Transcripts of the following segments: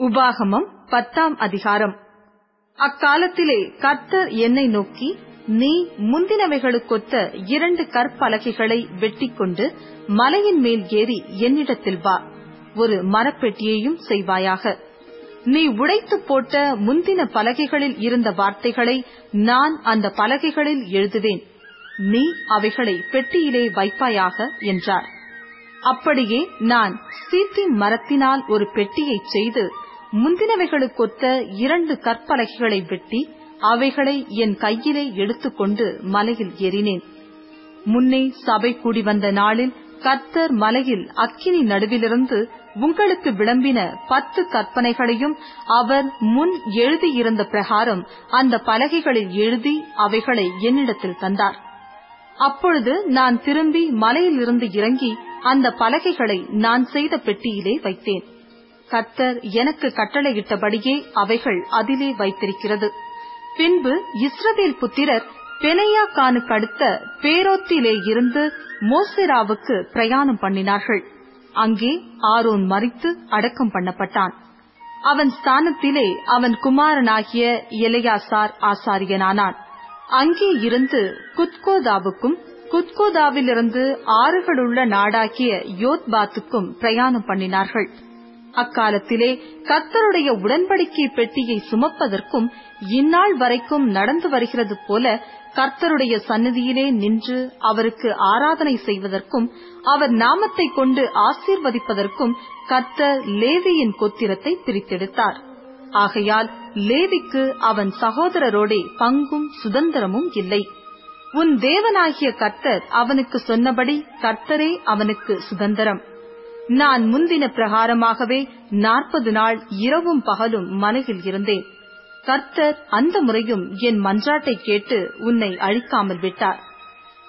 உபாகமம் பத்தாம் அதிகாரம். அக்காலத்திலே கர்த்தர் என்னை நோக்கி நீ முந்தினவைகளுக்கொத்த இரண்டு கற்பலகைகளை வெட்டிக்கொண்டு மலையின் மேல் ஏறி என்னிடத்தில் வா. ஒரு மரப்பெட்டியையும் செய்வாயாக. நீ உடைத்து போட்ட முந்தின பலகைகளில் இருந்த வார்த்தைகளை நான் அந்த பலகைகளில் எழுதுவேன். நீ அவைகளை பெட்டியிலே வைப்பாயாக என்றார். அப்படியே நான் சீத்தி மரத்தினால் ஒரு பெட்டியைச் செய்து முந்தினவைகளுக்கொத்த இரண்டு கற்பலகைகளை வெட்டி அவைகளை என் கையிலே எடுத்துக்கொண்டு மலையில் ஏறினேன். முன்னே சபை கூடி வந்த நாளில் கர்த்தர் மலையில் அக்கினி நடுவிலிருந்து உங்களுக்கு விளம்பின பத்து கற்பனைகளையும் அவர் முன் எழுதியிருந்த பிரகாரம் அந்த பலகைகளில் எழுதி அவைகளை என்னிடத்தில் தந்தார். அப்பொழுது நான் திரும்பி மலையிலிருந்து இறங்கி அந்த பலகைகளை நான் செய்த பெட்டியிலே வைத்தேன். கர்த்தர் எனக்கு கட்டளையிட்டபடியே அவைகள் அதிலே வைத்திருக்கிறது. பின்பு இஸ்ரவேல் புத்திரர் பெனையாக்கானுக்கு அடுத்த பேரோத்திலே இருந்து மோசேராவுக்கு பிரயாணம் பண்ணினார்கள். அங்கே ஆரோன் மறித்து அடக்கம் பண்ணப்பட்டான். அவன் ஸ்தானத்திலே அவன் குமாரனாகிய எலையாசார் ஆசாரியனானான். அங்கே இருந்து குத்கோதாவுக்கும் குத்கோதாவிலிருந்து ஆறுகளுள்ள நாடாகிய யோத்பாத்துக்கும் பிரயாணம் பண்ணினார்கள். அக்காலத்திலே கத்தருடைய உடன்படிக்கை பெட்டியை சுமப்பதற்கும் இந்நாள் வரைக்கும் நடந்து வருகிறது போல கர்த்தருடைய சன்னதியிலே நின்று அவருக்கு ஆராதனை செய்வதற்கும் அவர் நாமத்தை கொண்டு ஆசீர்வதிப்பதற்கும் கர்த்தர் லேவியின் கொத்திரத்தை பிரித்தெடுத்தார். ஆகையால் லேவிக்கு அவன் சகோதரரோடே பங்கும் சுதந்திரமும் இல்லை. உன் தேவனாகிய கர்த்தர் அவனுக்கு சொன்னபடி கர்த்தரே அவனுக்கு சுதந்திரம். நான் முந்தின பிரகாரமாகவே நாற்பது நாள் இரவும் பகலும் மனையில் இருந்தேன். கர்த்தர் அந்த முறையும் என் மன்றாட்டை கேட்டு உன்னை அழிக்காமல் விட்டார்.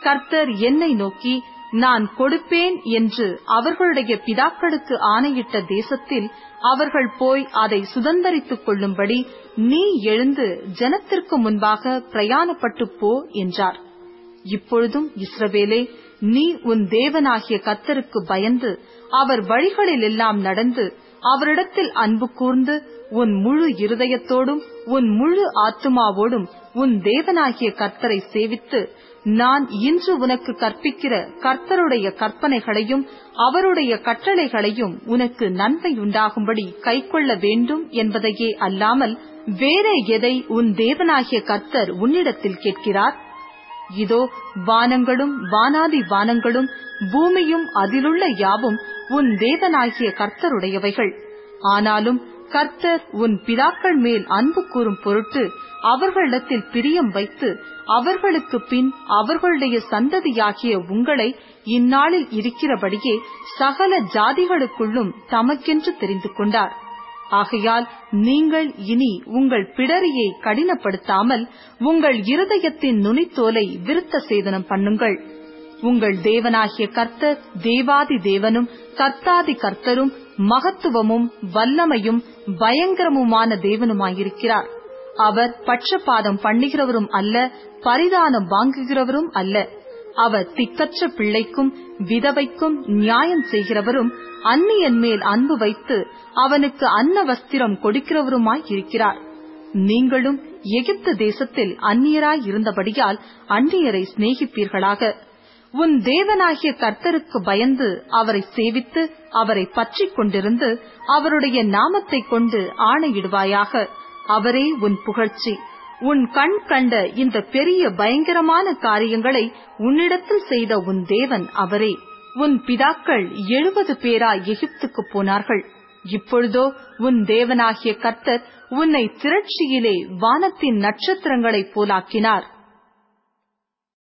கர்த்தர் என்னை நோக்கி நான் கொடுப்பேன் என்று அவர்களுடைய பிதாக்களுக்கு ஆணையிட்ட தேசத்தில் அவர்கள் போய் அதை சுதந்திரித்துக் கொள்ளும்படி நீ எழுந்து ஜனத்திற்கு முன்பாக பிரயாணப்பட்டு போ என்றார். இப்பொழுதும் இஸ்ரவேலே நீ உன் தேவனாகிய கர்த்தருக்கு பயந்து அவர் வழிகளில் எல்லாம் நடந்து அவரிடத்தில் அன்பு கூர்ந்து உன் முழு இருதயத்தோடும் உன் முழு ஆத்துமாவோடும் உன் தேவனாகிய கர்த்தரை சேவித்து நான் இன்று உனக்கு கற்பிக்கிற கர்த்தருடைய கற்பனைகளையும் அவருடைய கட்டளைகளையும் உனக்கு நன்மை உண்டாகும்படி கைக்கொள்ள வேண்டும் என்பதையே அல்லாமல் வேற எதை உன் தேவனாகிய கர்த்தர் உன்னிடத்தில் கேட்கிறார்? இதோ வானங்களும் வானாதி வானங்களும் பூமியும் அதிலுள்ள யாவும் உன் தேவனாகிய கர்த்தருடையவைகள். ஆனாலும் கர்த்தர் உன் பிதாக்கள் மேல் அன்பு கூறும் பொருட்டு அவர்களிடத்தில் பிரியம் வைத்து அவர்களுக்கு பின் அவர்களுடைய சந்ததியாகிய உங்களை இந்நாளில் இருக்கிறபடியே சகல ஜாதிகளுக்குள்ளும் தமக்கென்று தெரிந்து கொண்டார். ஆகையால் நீங்கள் இனி உங்கள் பிடரியை கடினப்படுத்தாமல் உங்கள் இருதயத்தின் நுனித்தோலை விருத்த சேதனம் பண்ணுங்கள். உங்கள் தேவனாகிய கர்த்தர் தேவாதி தேவனும் கர்த்தாதி கர்த்தரும் மகத்துவமும் வல்லமையும் பயங்கரமுமான தேவனுமாயிருக்கிறார். அவர் பட்சபாதம் பண்ணுகிறவரும் அல்ல பரிதானம் வாங்குகிறவரும் அல்ல. அவர் திக்கற்ற பிள்ளைக்கும் விதவைக்கும் நியாயம் செய்கிறவரும் அந்நியன் மேல் அன்பு வைத்து அவனுக்கு அன்ன வஸ்திரம் கொடுக்கிறவருமாய் இருக்கிறார். நீங்களும் எகிப்து தேசத்தில் அந்நியராய் இருந்தபடியால் அந்நியரை சிநேகிப்பீர்களாக. உன் தேவனாகிய கர்த்தருக்கு பயந்து அவரை சேவித்து அவரை பற்றிக் கொண்டிருந்து அவருடைய நாமத்தை கொண்டு ஆணையிடுவாயாக. அவரே உன் புகழ்ச்சி. உன் கண் கண்ட இந்த பெரிய பயங்கரமான காரியங்களை உன்னிடத்தில் செய்த உன் தேவன் அவரே. உன் பிதாக்கள் எழுபது பேரா எகிப்துக்கு போனார்கள். இப்பொழுதோ உன் தேவனாகிய கர்த்தர் உன்னை திரட்சியிலே வானத்தின் நட்சத்திரங்களைப் போலாக்கினார்.